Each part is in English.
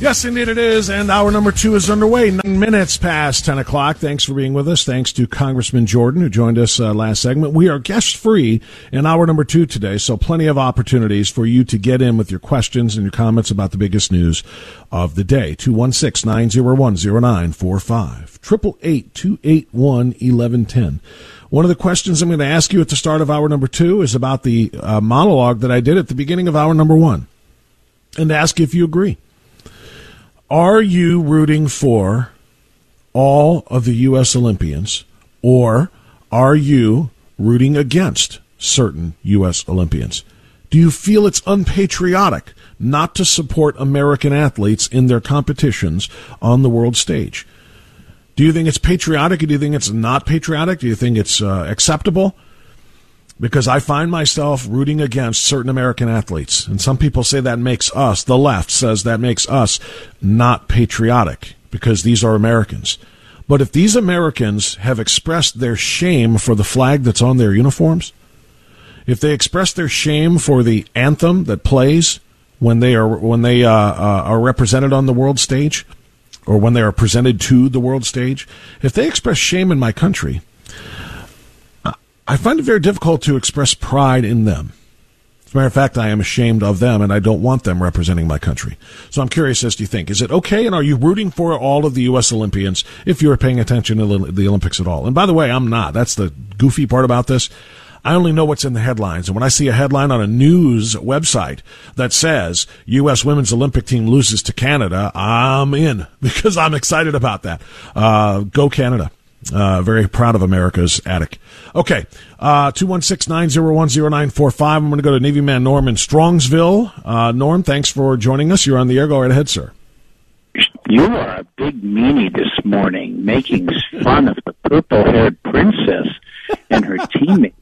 Yes, indeed it is. And hour number two is underway. Nine minutes past 10 o'clock. Thanks for being with us. Thanks to Congressman Jordan, who joined us uh, last segment. We are guest free in hour number two today, so plenty of opportunities for you to get in with your questions and your comments about the biggest news of the day. 216 901 0945. 888 281 1110. One of the questions I'm going to ask you at the start of hour number two is about the uh, monologue that I did at the beginning of hour number one and ask if you agree. Are you rooting for all of the U.S. Olympians, or are you rooting against certain U.S. Olympians? Do you feel it's unpatriotic not to support American athletes in their competitions on the world stage? Do you think it's patriotic, or do you think it's not patriotic? Do you think it's uh, acceptable? Because I find myself rooting against certain American athletes. And some people say that makes us, the left says that makes us not patriotic because these are Americans. But if these Americans have expressed their shame for the flag that's on their uniforms, if they express their shame for the anthem that plays when they are when they uh, uh, are represented on the world stage, or when they are presented to the world stage, if they express shame in my country, I find it very difficult to express pride in them. As a matter of fact, I am ashamed of them and I don't want them representing my country. So I'm curious as to you think, is it okay and are you rooting for all of the U.S. Olympians if you're paying attention to the Olympics at all? And by the way, I'm not. That's the goofy part about this. I only know what's in the headlines. And when I see a headline on a news website that says U.S. women's Olympic team loses to Canada, I'm in because I'm excited about that. Uh, go Canada. Uh, very proud of America's attic. Okay, uh, 216-901-0945. I'm going to go to Navy man Norm in Strongsville. Uh, Norm, thanks for joining us. You're on the air. Go right ahead, sir. You are a big meanie this morning, making fun of the purple-haired princess and her teammates.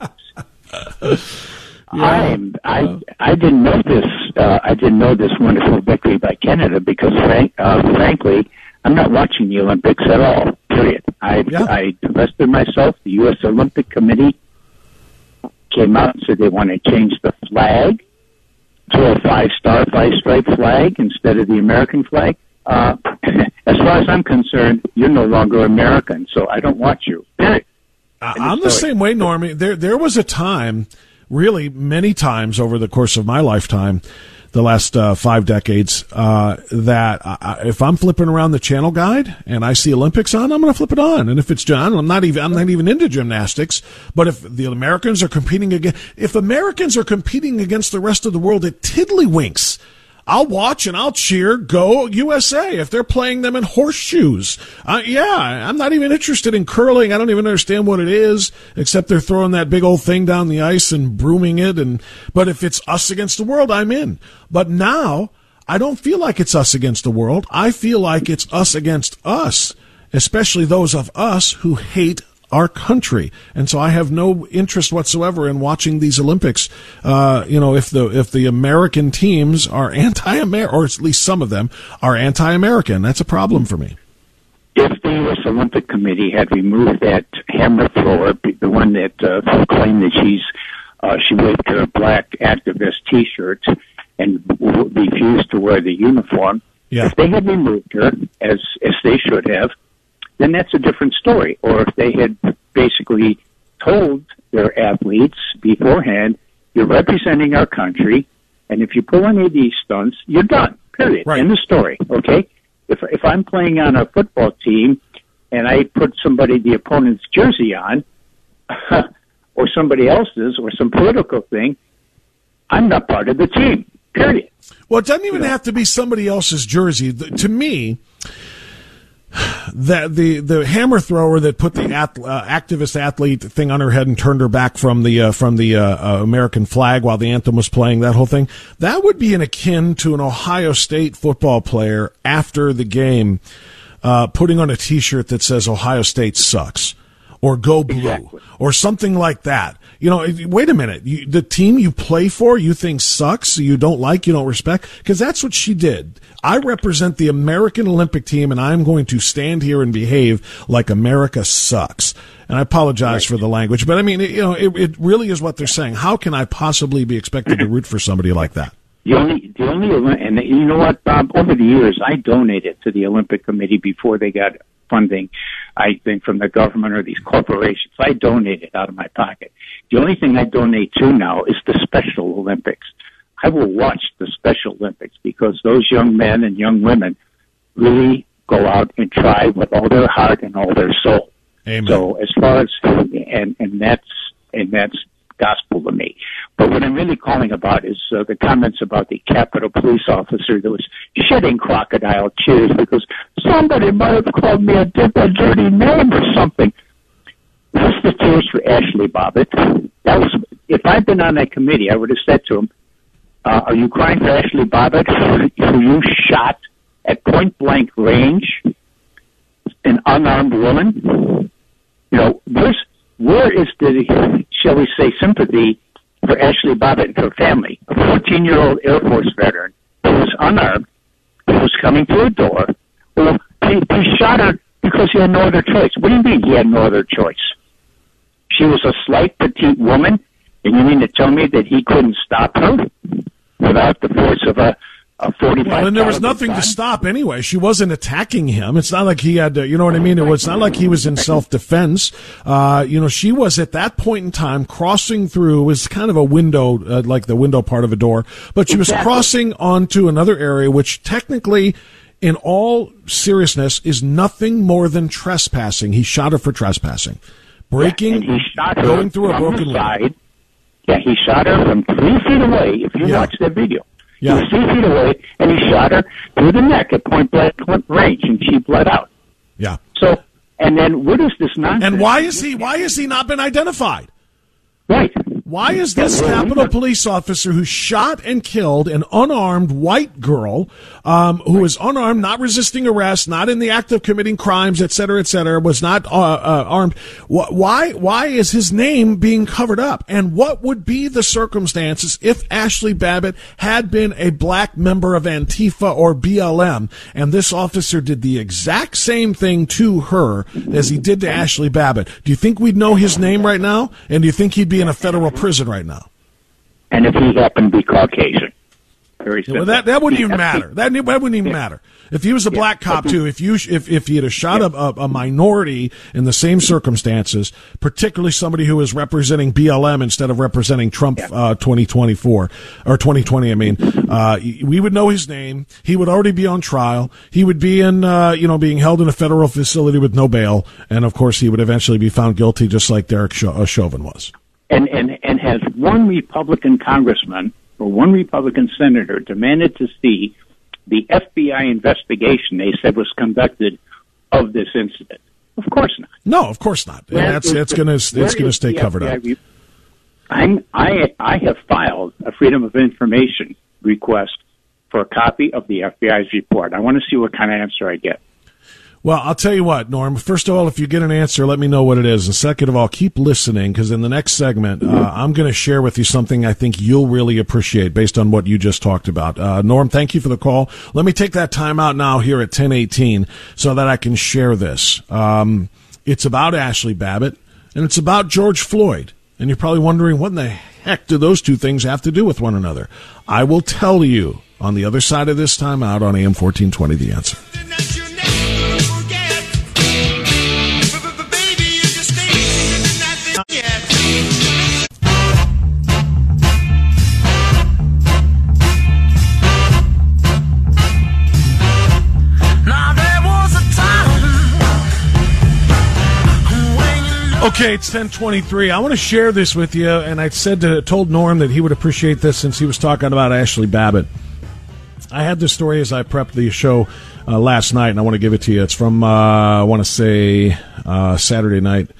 Yeah. I'm, I I didn't know this. Uh, I didn't know this wonderful victory by Canada because, frank, uh, frankly, I'm not watching the Olympics at all. Period. I yeah. I divested myself. The U.S. Olympic Committee came out and said they want to change the flag to a five star, five stripe flag instead of the American flag. Uh, as far as I'm concerned, you're no longer American, so I don't want you. Period. I'm the same way, Normie. There, there was a time, really many times over the course of my lifetime, the last uh, five decades uh, that I, if I'm flipping around the channel guide and I see Olympics on, I'm going to flip it on. And if it's John, I'm not even I'm not even into gymnastics. But if the Americans are competing against, if Americans are competing against the rest of the world at tiddlywinks, I'll watch and I'll cheer. Go USA if they're playing them in horseshoes. Uh, yeah, I'm not even interested in curling. I don't even understand what it is, except they're throwing that big old thing down the ice and brooming it. And but if it's us against the world, I'm in. But now I don't feel like it's us against the world. I feel like it's us against us, especially those of us who hate our country. And so I have no interest whatsoever in watching these Olympics. Uh, you know, if the if the American teams are anti-American, or at least some of them are anti-American, that's a problem for me. If the U.S. Olympic Committee had removed that hammer thrower, the one that uh, claimed that she's uh, she waved her black activist T-shirt and refused to wear the uniform, yeah. if they had removed her as as they should have, then that's a different story. Or if they had basically told their athletes beforehand, you're representing our country, and if you pull any of these stunts, you're done. Period. Right. End of story. Okay. If if I'm playing on a football team and I put somebody the opponent's jersey on, or somebody else's, or some political thing, I'm not part of the team. Period. Well, it doesn't even you know? have to be somebody else's jersey. To me, that the the hammer thrower that put the uh, activist athlete thing on her head and turned her back from the uh, from the uh, uh, American flag while the anthem was playing that whole thing that would be an akin to an Ohio State football player after the game uh, putting on a T-shirt that says Ohio State sucks or go blue exactly. or something like that. You know, wait a minute. You, the team you play for, you think sucks, you don't like, you don't respect, because that's what she did. I represent the American Olympic team, and I'm going to stand here and behave like America sucks. And I apologize right. for the language, but I mean, you know, it, it really is what they're saying. How can I possibly be expected to root for somebody like that? The only, the only, and you know what, Bob? Over the years, I donated to the Olympic Committee before they got funding, I think, from the government or these corporations. I donated out of my pocket. The only thing I donate to now is the Special Olympics. I will watch the Special Olympics because those young men and young women really go out and try with all their heart and all their soul. Amen. So as far as and and that's and that's gospel to me. But what I'm really calling about is uh, the comments about the Capitol police officer that was shedding crocodile tears because somebody might have called me a, dirty name or something. That's the tears for Ashley Babbitt. That was if I'd been on that committee, I would have said to him, uh, "Are you crying for Ashley Babbitt, who you shot at point blank range, an unarmed woman? You know, there's where is the, shall we say, sympathy for Ashley Babbitt and her family, a 14 year old Air Force veteran who was unarmed, who was coming to a door. Well, he, he shot her because he had no other choice. What do you mean he had no other choice? She was a slight, petite woman, and you mean to tell me that he couldn't stop her without the force of a well, and there was nothing gun. to stop anyway. She wasn't attacking him. It's not like he had to, you know what I mean? It was not like he was in self defense. Uh, you know, she was at that point in time crossing through, was kind of a window, uh, like the window part of a door, but she exactly. was crossing onto another area, which technically, in all seriousness, is nothing more than trespassing. He shot her for trespassing. Breaking, yeah, going through a broken side. Yeah, he shot her from three feet away, if you yeah. watch that video. Yeah. He was three feet away, and he shot her through the neck at point blank range, and she bled out. Yeah. So, and then what is this nonsense? And why is he? Why has he not been identified? Right. Why is this Capitol police officer who shot and killed an unarmed white girl, um, who was unarmed, not resisting arrest, not in the act of committing crimes, et cetera, et cetera, was not uh, uh, armed? Why? Why is his name being covered up? And what would be the circumstances if Ashley Babbitt had been a black member of Antifa or BLM, and this officer did the exact same thing to her as he did to Ashley Babbitt? Do you think we'd know his name right now? And do you think he'd be in a federal prison right now. And if he happened to be Caucasian. Very simple. well, that that wouldn't even matter. That, that wouldn't even yeah. matter. If he was a yeah. black cop too, if you if if he had shot yeah. a, a minority in the same circumstances, particularly somebody who is representing BLM instead of representing Trump uh, 2024 or 2020, I mean, uh, we would know his name. He would already be on trial. He would be in uh, you know being held in a federal facility with no bail, and of course he would eventually be found guilty, just like Derek uh, Chauvin was and, and, and has one Republican congressman or one Republican senator demanded to see the FBI investigation they said was conducted of this incident? Of course not. No, of course not. Where that's it's going to it's going to stay covered FBI up. I'm, I I have filed a Freedom of Information request for a copy of the FBI's report. I want to see what kind of answer I get. Well, I'll tell you what, Norm. First of all, if you get an answer, let me know what it is. And second of all, keep listening because in the next segment, uh, I'm going to share with you something I think you'll really appreciate based on what you just talked about. Uh, Norm, thank you for the call. Let me take that time out now here at 1018 so that I can share this. Um, it's about Ashley Babbitt and it's about George Floyd. And you're probably wondering, what in the heck do those two things have to do with one another? I will tell you on the other side of this time out on AM 1420, The Answer. Okay, it's 1023. I want to share this with you, and I said to, told Norm that he would appreciate this since he was talking about Ashley Babbitt. I had this story as I prepped the show uh, last night, and I want to give it to you. It's from, uh, I want to say, uh, Saturday night.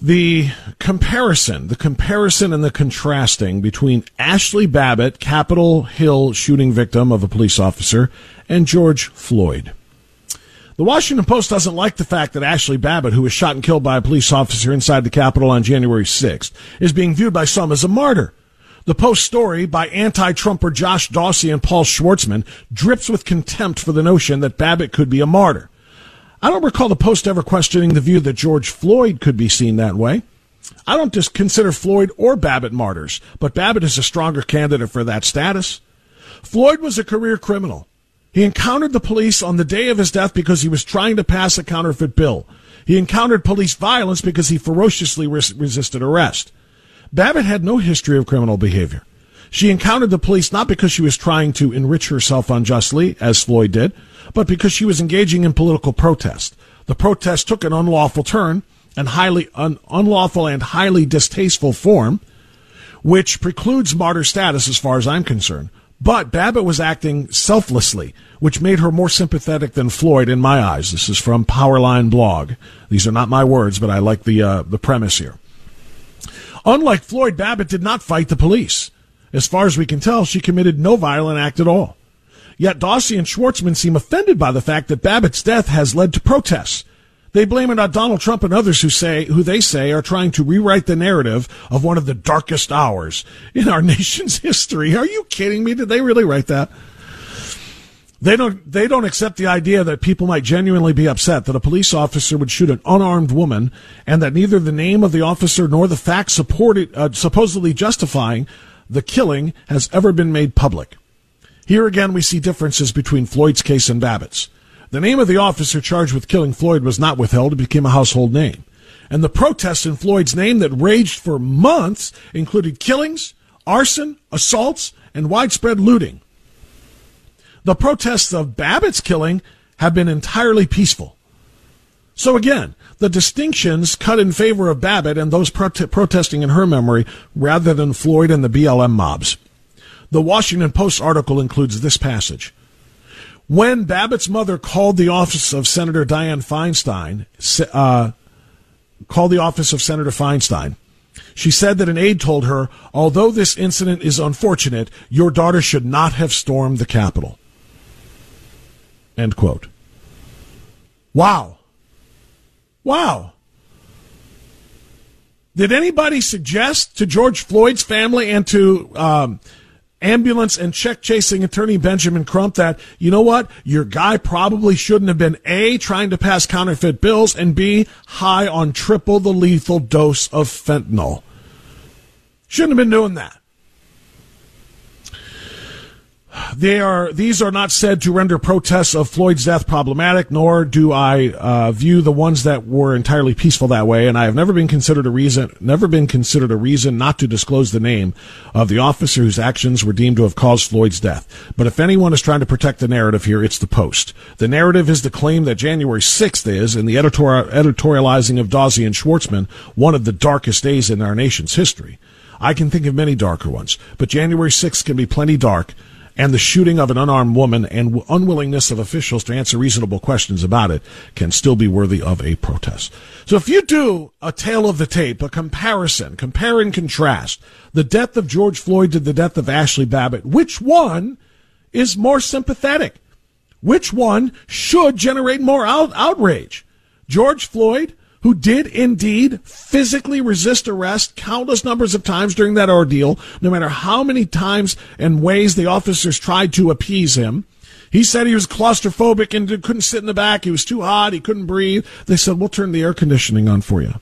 The comparison, the comparison and the contrasting between Ashley Babbitt, Capitol Hill shooting victim of a police officer, and George Floyd. The Washington Post doesn't like the fact that Ashley Babbitt, who was shot and killed by a police officer inside the Capitol on January 6th, is being viewed by some as a martyr. The Post story by anti-Trumper Josh Dawsey and Paul Schwartzman drips with contempt for the notion that Babbitt could be a martyr. I don't recall the Post ever questioning the view that George Floyd could be seen that way. I don't just consider Floyd or Babbitt martyrs, but Babbitt is a stronger candidate for that status. Floyd was a career criminal. He encountered the police on the day of his death because he was trying to pass a counterfeit bill. He encountered police violence because he ferociously res- resisted arrest. Babbitt had no history of criminal behavior. She encountered the police not because she was trying to enrich herself unjustly, as Floyd did, but because she was engaging in political protest. The protest took an unlawful turn and highly un- unlawful and highly distasteful form, which precludes martyr status as far as I'm concerned. But Babbitt was acting selflessly, which made her more sympathetic than Floyd in my eyes. This is from Powerline blog. These are not my words, but I like the uh, the premise here. Unlike Floyd, Babbitt did not fight the police. As far as we can tell, she committed no violent act at all. Yet Dawsey and Schwartzman seem offended by the fact that Babbitt's death has led to protests they blame it on Donald Trump and others who say, who they say are trying to rewrite the narrative of one of the darkest hours in our nation's history. Are you kidding me? Did they really write that? They don't, they don't accept the idea that people might genuinely be upset that a police officer would shoot an unarmed woman and that neither the name of the officer nor the facts supported, uh, supposedly justifying the killing has ever been made public. Here again, we see differences between Floyd's case and Babbitt's. The name of the officer charged with killing Floyd was not withheld. It became a household name. And the protests in Floyd's name that raged for months included killings, arson, assaults, and widespread looting. The protests of Babbitt's killing have been entirely peaceful. So again, the distinctions cut in favor of Babbitt and those prote- protesting in her memory rather than Floyd and the BLM mobs. The Washington Post article includes this passage. When Babbitt's mother called the office of Senator Dianne Feinstein, uh, called the office of Senator Feinstein, she said that an aide told her, although this incident is unfortunate, your daughter should not have stormed the Capitol. End quote. Wow. Wow. Did anybody suggest to George Floyd's family and to um, ambulance and check chasing attorney Benjamin Crump that, you know what, your guy probably shouldn't have been A, trying to pass counterfeit bills, and B, high on triple the lethal dose of fentanyl. Shouldn't have been doing that. They are these are not said to render protests of Floyd's death problematic, nor do I uh, view the ones that were entirely peaceful that way. And I have never been considered a reason, never been considered a reason not to disclose the name of the officer whose actions were deemed to have caused Floyd's death. But if anyone is trying to protect the narrative here, it's the Post. The narrative is the claim that January 6th is, in the editorial, editorializing of Dawsey and Schwartzman, one of the darkest days in our nation's history. I can think of many darker ones, but January 6th can be plenty dark and the shooting of an unarmed woman and unwillingness of officials to answer reasonable questions about it can still be worthy of a protest. So if you do a tale of the tape, a comparison, compare and contrast the death of George Floyd to the death of Ashley Babbitt, which one is more sympathetic? Which one should generate more out- outrage? George Floyd who did indeed physically resist arrest countless numbers of times during that ordeal, no matter how many times and ways the officers tried to appease him. He said he was claustrophobic and couldn't sit in the back. He was too hot. He couldn't breathe. They said, we'll turn the air conditioning on for you.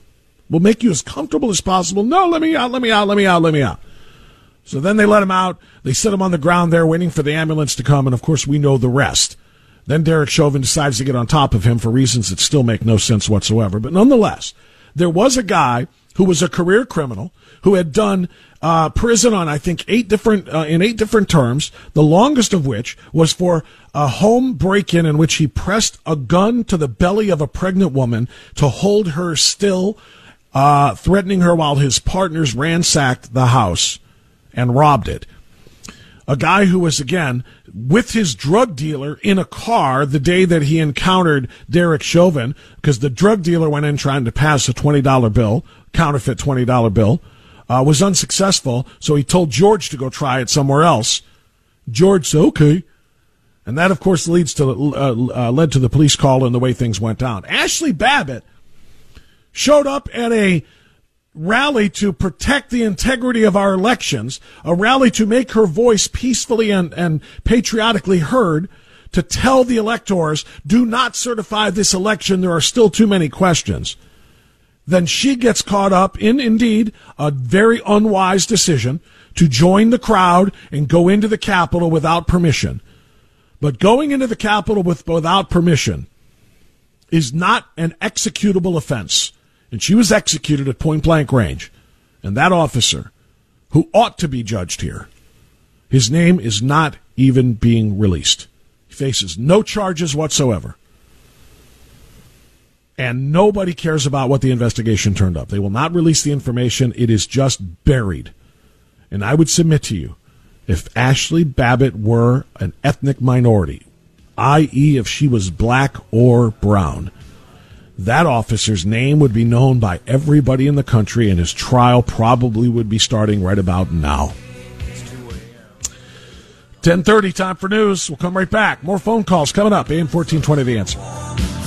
We'll make you as comfortable as possible. No, let me out, let me out, let me out, let me out. So then they let him out. They set him on the ground there waiting for the ambulance to come. And of course, we know the rest. Then Derek Chauvin decides to get on top of him for reasons that still make no sense whatsoever. But nonetheless, there was a guy who was a career criminal who had done uh, prison on I think eight different uh, in eight different terms. The longest of which was for a home break-in in which he pressed a gun to the belly of a pregnant woman to hold her still, uh, threatening her while his partners ransacked the house and robbed it a guy who was again with his drug dealer in a car the day that he encountered Derek Chauvin because the drug dealer went in trying to pass a $20 bill, counterfeit $20 bill, uh, was unsuccessful. So he told George to go try it somewhere else. George said, okay. And that, of course, leads to, uh, uh, led to the police call and the way things went down. Ashley Babbitt showed up at a rally to protect the integrity of our elections, a rally to make her voice peacefully and, and patriotically heard, to tell the electors, do not certify this election, there are still too many questions. Then she gets caught up in, indeed, a very unwise decision to join the crowd and go into the Capitol without permission. But going into the Capitol with, without permission is not an executable offense and she was executed at point blank range. And that officer, who ought to be judged here, his name is not even being released. He faces no charges whatsoever. And nobody cares about what the investigation turned up. They will not release the information. It is just buried. And I would submit to you if Ashley Babbitt were an ethnic minority, i.e., if she was black or brown, that officer's name would be known by everybody in the country, and his trial probably would be starting right about now. 1030, time for news. We'll come right back. More phone calls coming up. AM 1420, The Answer.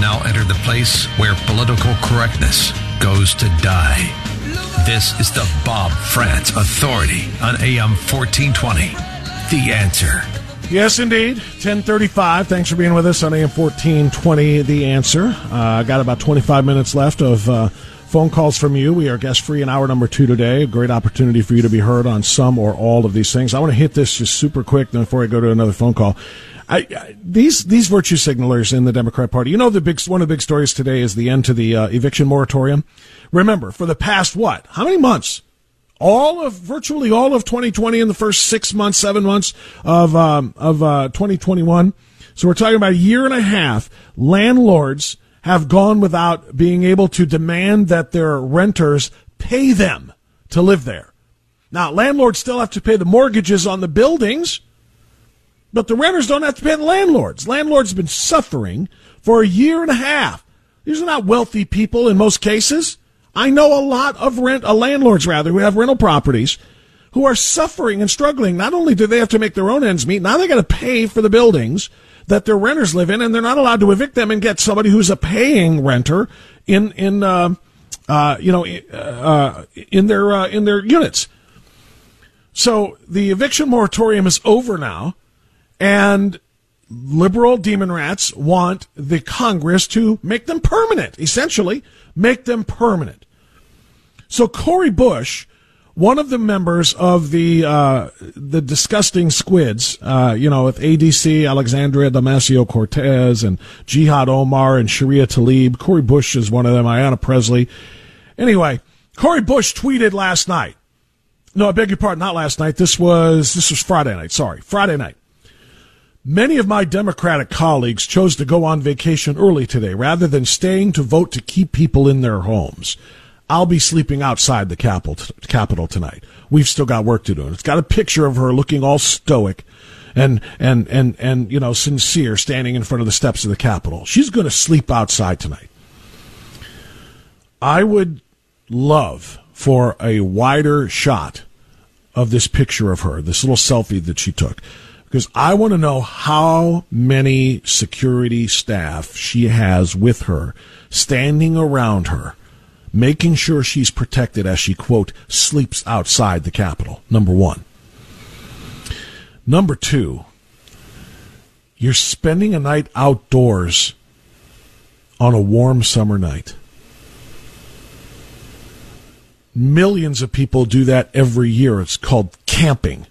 Now entered the place where political correctness goes to die. This is the Bob Frantz Authority on AM 1420. The answer. Yes, indeed. 1035. Thanks for being with us on AM 1420. The answer. I uh, got about 25 minutes left of uh, phone calls from you. We are guest free in hour number two today. A great opportunity for you to be heard on some or all of these things. I want to hit this just super quick before I go to another phone call. I, I, these these virtue signalers in the Democrat Party. You know, the big one of the big stories today is the end to the uh, eviction moratorium. Remember, for the past what? How many months? All of virtually all of 2020 and the first six months, seven months of um, of uh, 2021. So we're talking about a year and a half. Landlords have gone without being able to demand that their renters pay them to live there. Now, landlords still have to pay the mortgages on the buildings but the renters don't have to pay the landlords. Landlords have been suffering for a year and a half. These are not wealthy people in most cases. I know a lot of rent, uh, landlords rather, who have rental properties who are suffering and struggling. Not only do they have to make their own ends meet, now they got to pay for the buildings that their renters live in, and they're not allowed to evict them and get somebody who's a paying renter in in uh, uh, you know uh, in their uh, in their units. So the eviction moratorium is over now. And liberal demon rats want the Congress to make them permanent, essentially, make them permanent. So Cori Bush one of the members of the uh, the disgusting squids, uh, you know, with AOC, Alexandria Damasio Cortez, and Jihad Omar and Sharia Tlaib. Cori Bush is one of them. Ayanna Pressley. Anyway, Cori Bush tweeted last night. No, I beg your pardon, not last night. This was this was Friday night. Sorry, Friday night. Many of my Democratic colleagues chose to go on vacation early today rather than staying to vote to keep people in their homes. I'll be sleeping outside the Capitol, Capitol tonight. We've still got work to do. And it's got a picture of her looking all stoic and, and, and, and, you know, sincere standing in front of the steps of the Capitol. She's going to sleep outside tonight. I would love for a wider shot of this picture of her, this little selfie that she took, because I want to know how many security staff she has with her standing around her making sure she's protected as she, quote, sleeps outside the Capitol. Number one. Number two, you're spending a night outdoors on a warm summer night. Millions of people do that every year. It's called camping.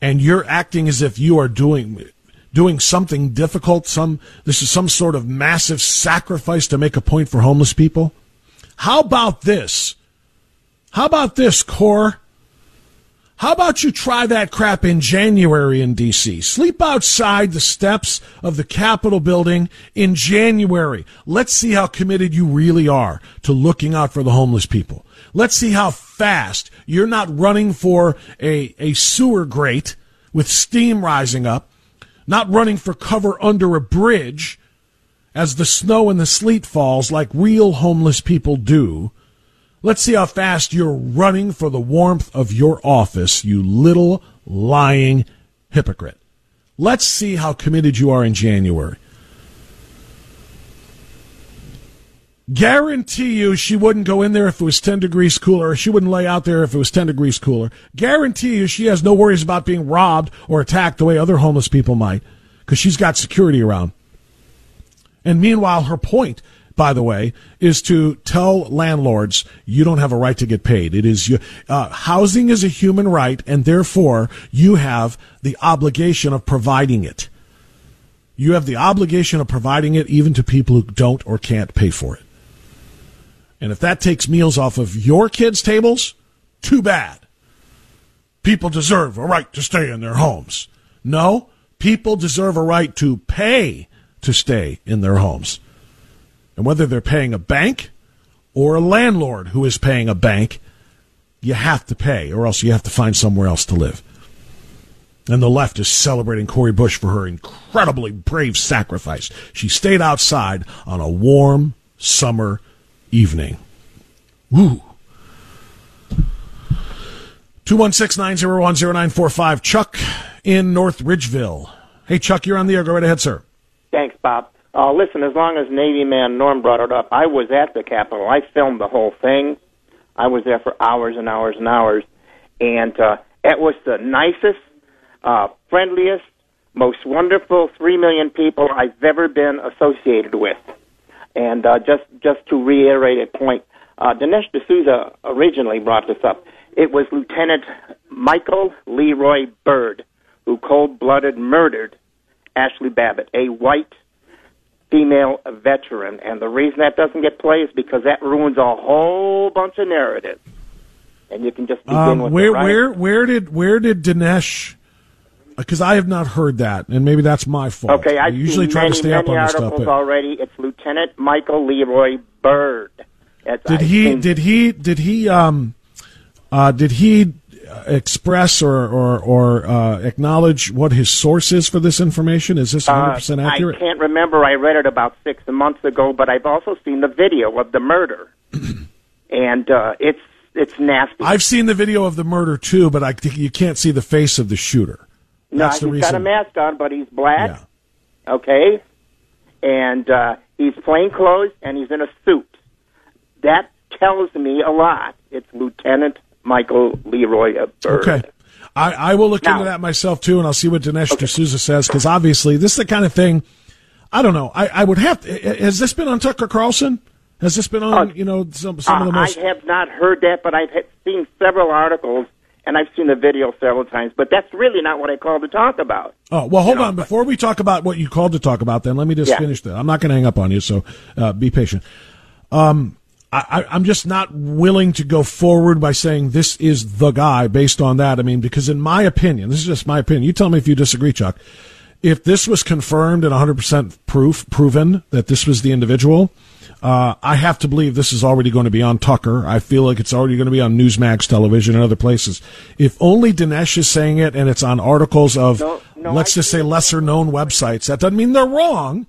And you're acting as if you are doing doing something difficult, some this is some sort of massive sacrifice to make a point for homeless people? How about this? How about this, Core? How about you try that crap in January in D.C.? Sleep outside the steps of the Capitol building in January. Let's see how committed you really are to looking out for the homeless people. Let's see how fast you're not running for a, a sewer grate with steam rising up not running for cover under a bridge as the snow and the sleet falls like real homeless people do. Let's see how fast you're running for the warmth of your office, you little lying hypocrite. Let's see how committed you are in January. Guarantee you she wouldn't go in there if it was 10 degrees cooler, she wouldn't lay out there if it was 10 degrees cooler. Guarantee you she has no worries about being robbed or attacked the way other homeless people might, because she's got security around. And meanwhile, her point, by the way, is to tell landlords you don't have a right to get paid. It is uh, housing is a human right, and therefore you have the obligation of providing it. You have the obligation of providing it even to people who don't or can't pay for it. And if that takes meals off of your kids' tables, too bad. People deserve a right to stay in their homes. No, people deserve a right to pay to stay in their homes. And whether they're paying a bank or a landlord who is paying a bank, you have to pay, or else you have to find somewhere else to live. And the left is celebrating Cori Bush for her incredibly brave sacrifice. She stayed outside on a warm summer evening. Woo. 216-901-0945. Chuck in North Ridgeville. Hey, Chuck, you're on the air. Go right ahead, sir. Thanks, Bob. Uh, listen, as long as Navy man Norm brought it up, I was at the Capitol. I filmed the whole thing. I was there for hours and hours and hours. And uh, it was the nicest, uh, friendliest, most wonderful three million people I've ever been associated with. And uh, just just to reiterate a point, uh, Dinesh D'Souza originally brought this up. It was Lieutenant Michael Leroy Byrd who cold-blooded murdered Ashley Babbitt, a white female veteran. And the reason that doesn't get played is because that ruins a whole bunch of narratives. And you can just begin um, with where where where did where did Dinesh because I have not heard that, and maybe that's my fault. Okay, I usually try many, to stay up on this stuff. Already. It's Lieutenant Michael Leroy Byrd. That's, did I he? Think... Did he? Did he? Um, uh, did he express or or, or uh, acknowledge what his source is for this information? Is this 100 percent uh, accurate? I can't remember. I read it about six months ago, but I've also seen the video of the murder, and uh, it's it's nasty. I've seen the video of the murder too, but I you can't see the face of the shooter. No, That's he's reason. got a mask on, but he's black. Yeah. Okay, and uh, he's plain clothes and he's in a suit. That tells me a lot. It's Lieutenant Michael Leroy Byrd. Okay. I, I will look now, into that myself too, and I'll see what Dinesh okay. D'Souza says because obviously this is the kind of thing. I don't know. I, I would have. To, has this been on Tucker Carlson? Has this been on? Uh, you know, some some uh, of the most. I have not heard that, but I've seen several articles and I've seen the video several times. But that's really not what I called to talk about. Oh well, hold you know, on. Before we talk about what you called to talk about, then let me just yeah. finish that. I'm not going to hang up on you, so uh, be patient. Um, I, I'm just not willing to go forward by saying this is the guy based on that. I mean, because in my opinion, this is just my opinion. You tell me if you disagree, Chuck. If this was confirmed and 100% proof proven that this was the individual, uh, I have to believe this is already going to be on Tucker. I feel like it's already going to be on Newsmax television and other places. If only Dinesh is saying it and it's on articles of, no, no, let's I just say, lesser known websites, that doesn't mean they're wrong.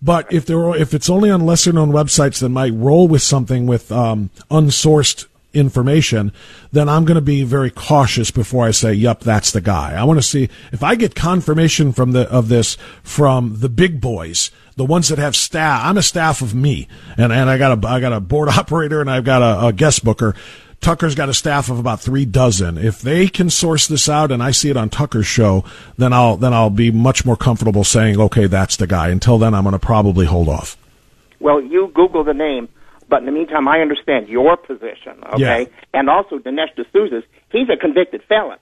But if there if it's only on lesser known websites that might roll with something with um, unsourced information, then I'm going to be very cautious before I say, "Yep, that's the guy." I want to see if I get confirmation from the of this from the big boys, the ones that have staff. I'm a staff of me, and and I got a I got a board operator and I've got a, a guest booker. Tucker's got a staff of about three dozen. If they can source this out and I see it on Tucker's show, then I'll then I'll be much more comfortable saying, okay, that's the guy. Until then, I'm going to probably hold off. Well, you Google the name, but in the meantime, I understand your position, okay? Yeah. And also Dinesh D'Souza's. He's a convicted felon,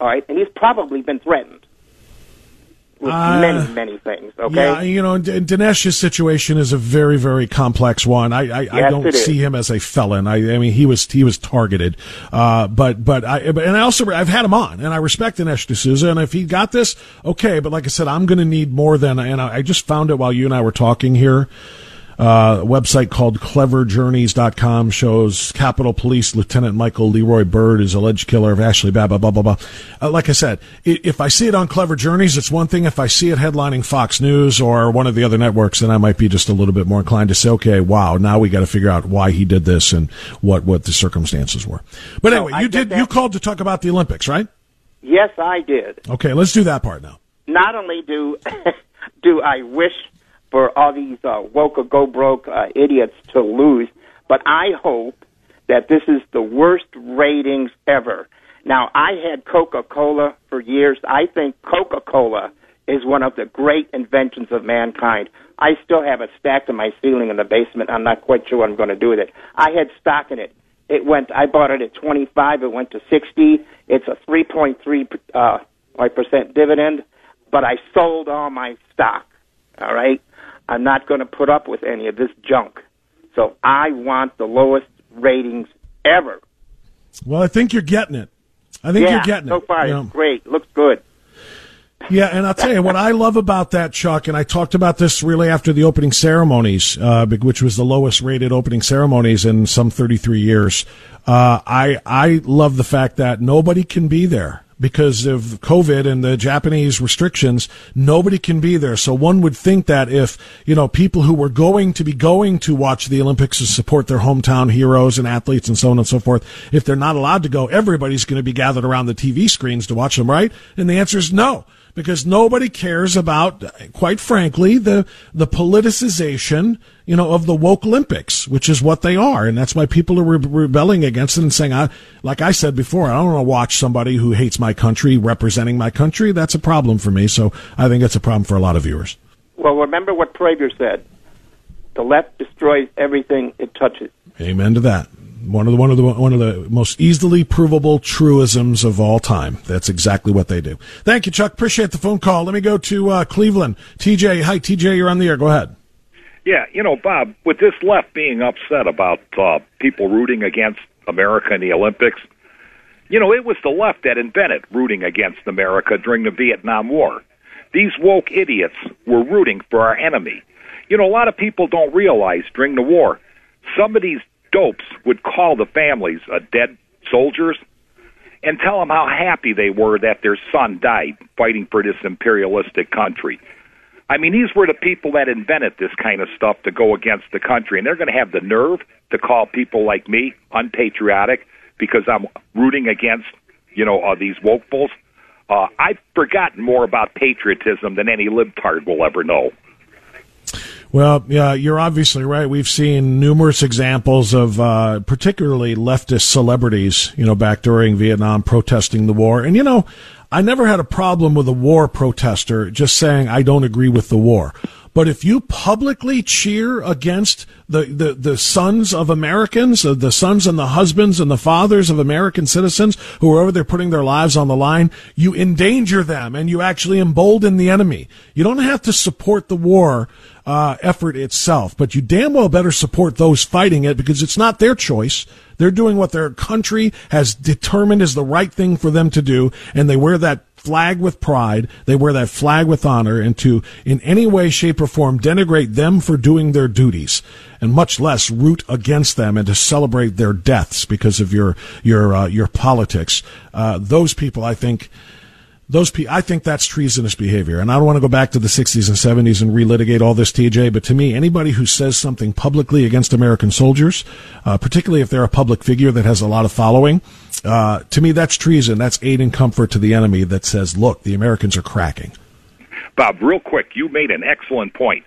all right, and he's probably been threatened with uh, many, many things. Okay. Yeah, you know, D- Dinesh's situation is a very, very complex one. I, I, yes, I don't see him as a felon. I, I mean, he was he was targeted. Uh, but but I and I also I've had him on, and I respect Dinesh D'Souza. And if he got this, okay. But like I said, I'm going to need more than. And I, I just found it while you and I were talking here. Uh, a website called cleverjourneys.com shows Capitol Police Lieutenant Michael Leroy Byrd is alleged killer of Ashley Babbitt, blah, blah, blah. Uh, like I said, if I see it on Clever Journeys, it's one thing. If I see it headlining Fox News or one of the other networks, then I might be just a little bit more inclined to say, okay, wow, now we got to figure out why he did this and what, what the circumstances were. But anyway, you did, you called to talk about the Olympics, right? Yes, I did. Okay, let's do that part now. Not only do, do I wish for all these uh, woke or go broke uh, idiots to lose. But I hope that this is the worst ratings ever. Now, I had Coca Cola for years. I think Coca Cola is one of the great inventions of mankind. I still have it stacked in my ceiling in the basement. I'm not quite sure what I'm going to do with it. I had stock in it. It went. I bought it at 25. It went to 60. It's a 3.3 uh, percent dividend, but I sold all my stock. All right. I'm not going to put up with any of this junk. So I want the lowest ratings ever. Well, I think you're getting it. I think yeah, you're getting so it. So far, great. Looks good. Yeah, and I'll tell you what I love about that, Chuck, and I talked about this really after the opening ceremonies, uh, which was the lowest rated opening ceremonies in some 33 years. Uh, I I love the fact that nobody can be there because of COVID and the Japanese restrictions, nobody can be there. So one would think that if, you know, people who were going to be going to watch the Olympics to support their hometown heroes and athletes and so on and so forth, if they're not allowed to go, everybody's going to be gathered around the TV screens to watch them, right? And the answer is no because nobody cares about, quite frankly, the the politicization, you know, of the woke Olympics, which is what they are, and that's why people are re- rebelling against it and saying, I, like I said before, I don't want to watch somebody who hates my country representing my country. That's a problem for me. So I think it's a problem for a lot of viewers. Well, remember what Prager said: the left destroys everything it touches. Amen to that one of the one of the one of the most easily provable truisms of all time. That's exactly what they do. Thank you, Chuck. Appreciate the phone call. Let me go to uh, Cleveland. TJ, hi, TJ. You're on the air. Go ahead. Yeah, you know, Bob, with this left being upset about uh, people rooting against America in the Olympics, you know, it was the left that invented rooting against America during the Vietnam War. These woke idiots were rooting for our enemy. You know, a lot of people don't realize during the war, some of these dopes would call the families of dead soldiers and tell them how happy they were that their son died fighting for this imperialistic country. I mean, these were the people that invented this kind of stuff to go against the country, and they're going to have the nerve to call people like me unpatriotic because I'm rooting against, you know, uh, these woke bulls. Uh, I've forgotten more about patriotism than any libtard will ever know. Well, yeah, you're obviously right. We've seen numerous examples of uh, particularly leftist celebrities, you know, back during Vietnam protesting the war. And, you know, I never had a problem with a war protester just saying I don't agree with the war. But if you publicly cheer against the, the, the sons of Americans, the sons and the husbands and the fathers of American citizens who are over there putting their lives on the line, you endanger them and you actually embolden the enemy. You don't have to support the war uh, effort itself, but you damn well better support those fighting it because it's not their choice. They're doing what their country has determined is the right thing for them to do, and they wear that flag with pride. They wear that flag with honor, and to in any way, shape, or form denigrate them for doing their duties, and much less root against them and to celebrate their deaths because of your your uh, your politics. Uh, those people, I think those pe- I think that's treasonous behavior. And I don't want to go back to the 60s and 70s and relitigate all this, TJ, but to me, anybody who says something publicly against American soldiers, uh, particularly if they're a public figure that has a lot of following, uh, to me, that's treason. That's aid and comfort to the enemy that says, look, the Americans are cracking. Bob, real quick, you made an excellent point.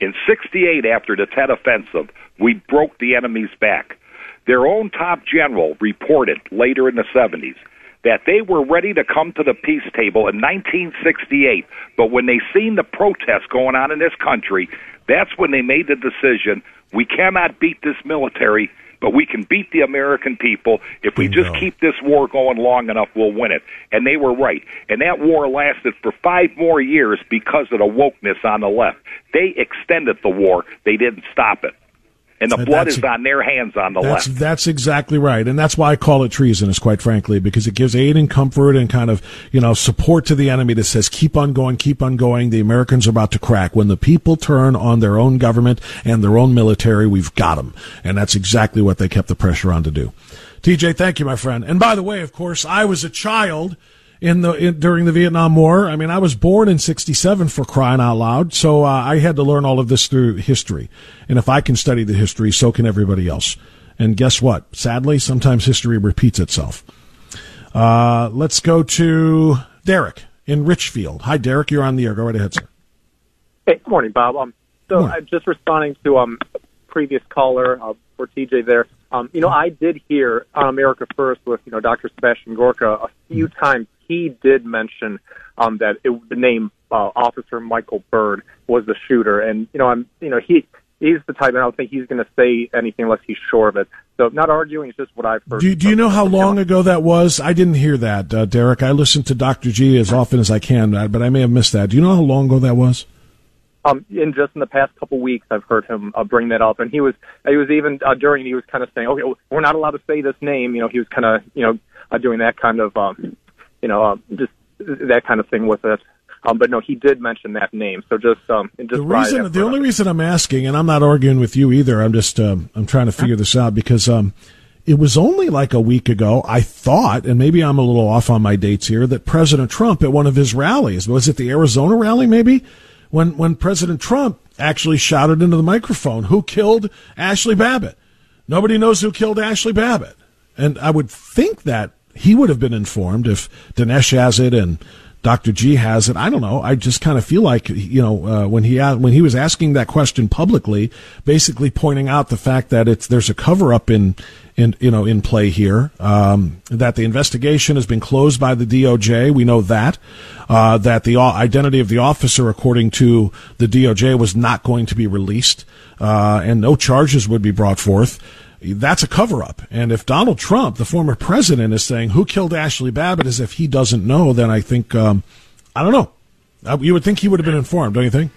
In 68, after the Tet Offensive, we broke the enemy's back. Their own top general reported later in the 70s that they were ready to come to the peace table in 1968, but when they seen the protests going on in this country, that's when they made the decision we cannot beat this military, but we can beat the American people. If we just keep this war going long enough, we'll win it. And they were right. And that war lasted for five more years because of the wokeness on the left. They extended the war, they didn't stop it and the blood is on their hands on the that's, left. That's exactly right, and that's why I call it treasonous, quite frankly, because it gives aid and comfort and kind of you know support to the enemy that says keep on going, keep on going. The Americans are about to crack. When the people turn on their own government and their own military, we've got them, and that's exactly what they kept the pressure on to do. TJ, thank you, my friend. And by the way, of course, I was a child in the in, during the Vietnam War. I mean, I was born in '67 for crying out loud, so uh, I had to learn all of this through history. And if I can study the history, so can everybody else. And guess what? Sadly, sometimes history repeats itself. Uh, let's go to Derek in Richfield. Hi, Derek. You're on the air. Go right ahead, sir. Hey, good morning, Bob. Um, so I'm just responding to um previous caller uh, for TJ there. Um, you know, I did hear on America First with you know Dr. Sebastian Gorka a few mm-hmm. times he did mention um, that it, the name uh, Officer Michael Byrd was the shooter, and you know, I'm you know he he's the type, and I don't think he's going to say anything unless he's sure of it. So, not arguing, it's just what I've heard. Do, do you know how long ago that was? I didn't hear that, uh, Derek. I listen to Dr. G as often as I can, uh, but I may have missed that. Do you know how long ago that was? Um, in just in the past couple weeks, I've heard him uh, bring that up, and he was he was even uh, during he was kind of saying, okay, we're not allowed to say this name. You know, he was kind of you know uh, doing that kind of um, you know uh, just that kind of thing with it. Um, but no, he did mention that name. So just, um, just the reason, the only reason I'm asking, and I'm not arguing with you either. I'm just, um, I'm trying to figure this out because, um, it was only like a week ago. I thought, and maybe I'm a little off on my dates here, that President Trump at one of his rallies was it the Arizona rally, maybe when when President Trump actually shouted into the microphone, "Who killed Ashley Babbitt?" Nobody knows who killed Ashley Babbitt, and I would think that he would have been informed if Dinesh has it and Dr. G has it. I don't know. I just kind of feel like you know uh, when he when he was asking that question publicly, basically pointing out the fact that it's there's a cover up in in you know in play here. Um, that the investigation has been closed by the DOJ. We know that uh, that the identity of the officer, according to the DOJ, was not going to be released, uh, and no charges would be brought forth that's a cover up. And if Donald Trump, the former president, is saying who killed Ashley Babbitt as if he doesn't know, then I think, um, I don't know. Uh, you would think he would have been informed, don't you think?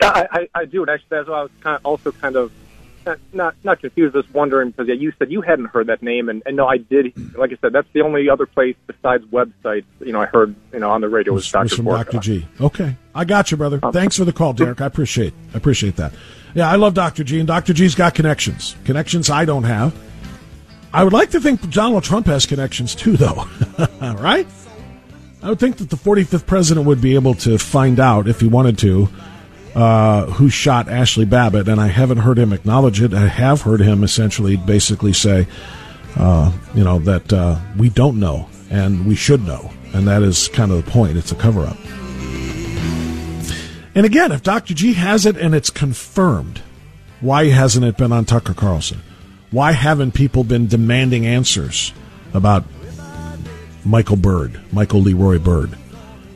I, I, I do. And actually, that's why I was kind of also kind of not not confused, just wondering because yeah, you said you hadn't heard that name, and, and no, I did. Like I said, that's the only other place besides websites. You know, I heard you know on the radio was, Dr. from Dr. G. Okay, I got you, brother. Um, Thanks for the call, Derek. I appreciate I appreciate that. Yeah, I love Dr. G, and Dr. G's got connections. Connections I don't have. I would like to think Donald Trump has connections too, though. right? I would think that the 45th president would be able to find out if he wanted to uh, who shot Ashley Babbitt, and I haven't heard him acknowledge it. I have heard him essentially basically say, uh, you know, that uh, we don't know and we should know, and that is kind of the point. It's a cover up. And again, if Dr. G has it and it's confirmed, why hasn't it been on Tucker Carlson? Why haven't people been demanding answers about Michael Byrd, Michael Leroy Byrd?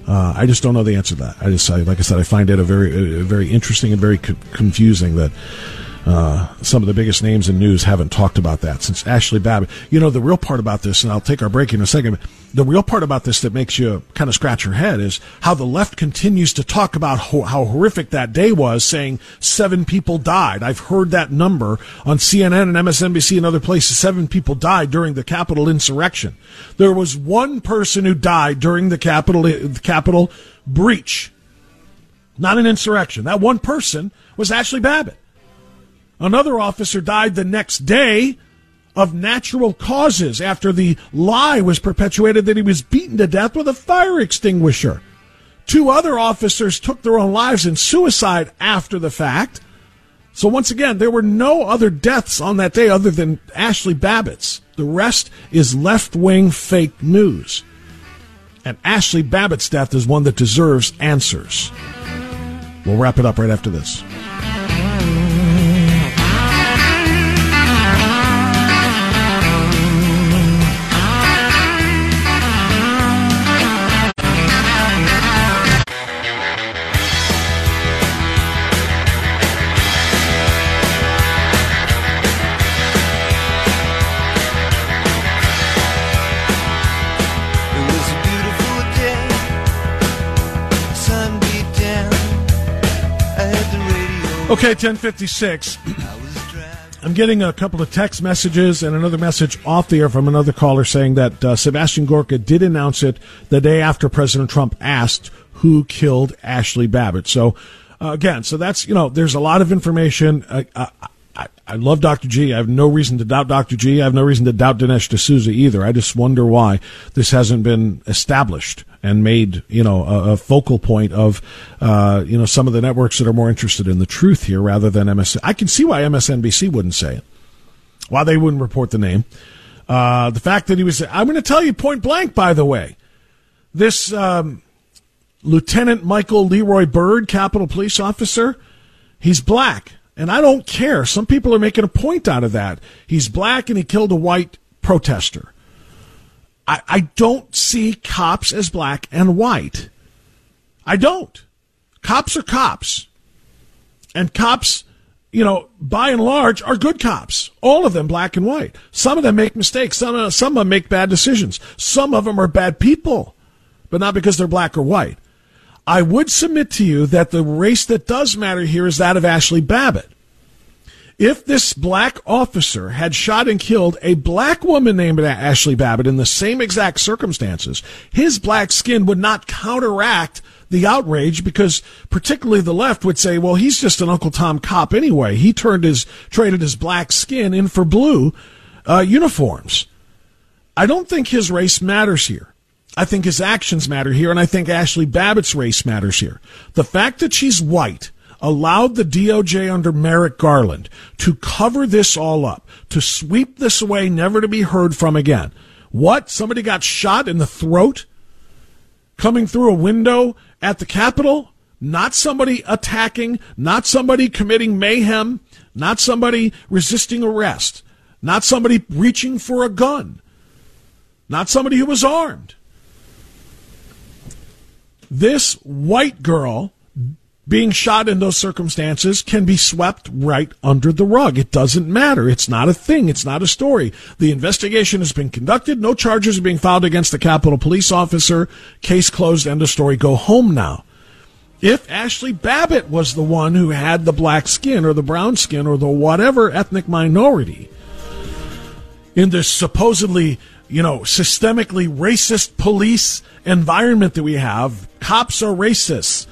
Uh, I just don't know the answer to that. I just, I, like I said, I find it a very, a very interesting and very co- confusing that uh, some of the biggest names in news haven't talked about that since Ashley Babbitt. You know, the real part about this, and I'll take our break in a second. The real part about this that makes you kind of scratch your head is how the left continues to talk about ho- how horrific that day was, saying seven people died. I've heard that number on CNN and MSNBC and other places. Seven people died during the Capitol insurrection. There was one person who died during the Capitol, the Capitol breach, not an insurrection. That one person was Ashley Babbitt. Another officer died the next day of natural causes after the lie was perpetuated that he was beaten to death with a fire extinguisher. Two other officers took their own lives in suicide after the fact. So once again, there were no other deaths on that day other than Ashley Babbitt's. The rest is left wing fake news. And Ashley Babbitt's death is one that deserves answers. We'll wrap it up right after this. Okay, 1056. I'm getting a couple of text messages and another message off the air from another caller saying that uh, Sebastian Gorka did announce it the day after President Trump asked who killed Ashley Babbitt. So, uh, again, so that's, you know, there's a lot of information. Uh, I, love Dr. G. I have no reason to doubt Dr. G. I have no reason to doubt Dinesh D'Souza either. I just wonder why this hasn't been established and made, you know, a, a focal point of, uh, you know, some of the networks that are more interested in the truth here rather than MS. I can see why MSNBC wouldn't say it, why they wouldn't report the name. Uh, the fact that he was, I'm going to tell you point blank, by the way, this um, Lieutenant Michael Leroy Byrd, Capitol Police officer, he's black. And I don't care. Some people are making a point out of that. He's black and he killed a white protester. I, I don't see cops as black and white. I don't. Cops are cops. And cops, you know, by and large, are good cops. All of them, black and white. Some of them make mistakes. Some, of, some of them make bad decisions. Some of them are bad people, but not because they're black or white. I would submit to you that the race that does matter here is that of Ashley Babbitt. If this black officer had shot and killed a black woman named Ashley Babbitt in the same exact circumstances, his black skin would not counteract the outrage because particularly the left would say, well, he's just an Uncle Tom cop anyway. He turned his, traded his black skin in for blue uh, uniforms. I don't think his race matters here. I think his actions matter here, and I think Ashley Babbitt's race matters here. The fact that she's white allowed the DOJ under Merrick Garland to cover this all up, to sweep this away, never to be heard from again. What? Somebody got shot in the throat coming through a window at the Capitol? Not somebody attacking, not somebody committing mayhem, not somebody resisting arrest, not somebody reaching for a gun, not somebody who was armed this white girl being shot in those circumstances can be swept right under the rug. It doesn't matter. It's not a thing. It's not a story. The investigation has been conducted. No charges are being filed against the Capitol police officer. Case closed. End of story. Go home now. If Ashley Babbitt was the one who had the black skin or the brown skin or the whatever ethnic minority in this supposedly you know, systemically racist police environment that we have. Cops are racists.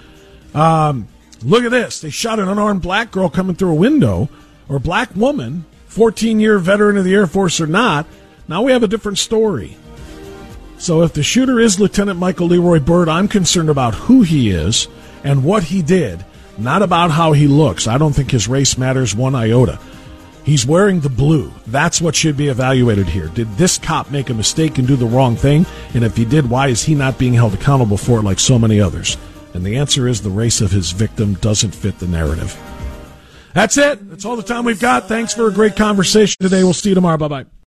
Um, look at this. They shot an unarmed black girl coming through a window, or black woman, 14 year veteran of the Air Force or not. Now we have a different story. So if the shooter is Lieutenant Michael Leroy Byrd, I'm concerned about who he is and what he did, not about how he looks. I don't think his race matters one iota. He's wearing the blue. That's what should be evaluated here. Did this cop make a mistake and do the wrong thing? And if he did, why is he not being held accountable for it like so many others? And the answer is the race of his victim doesn't fit the narrative. That's it. That's all the time we've got. Thanks for a great conversation today. We'll see you tomorrow. Bye bye.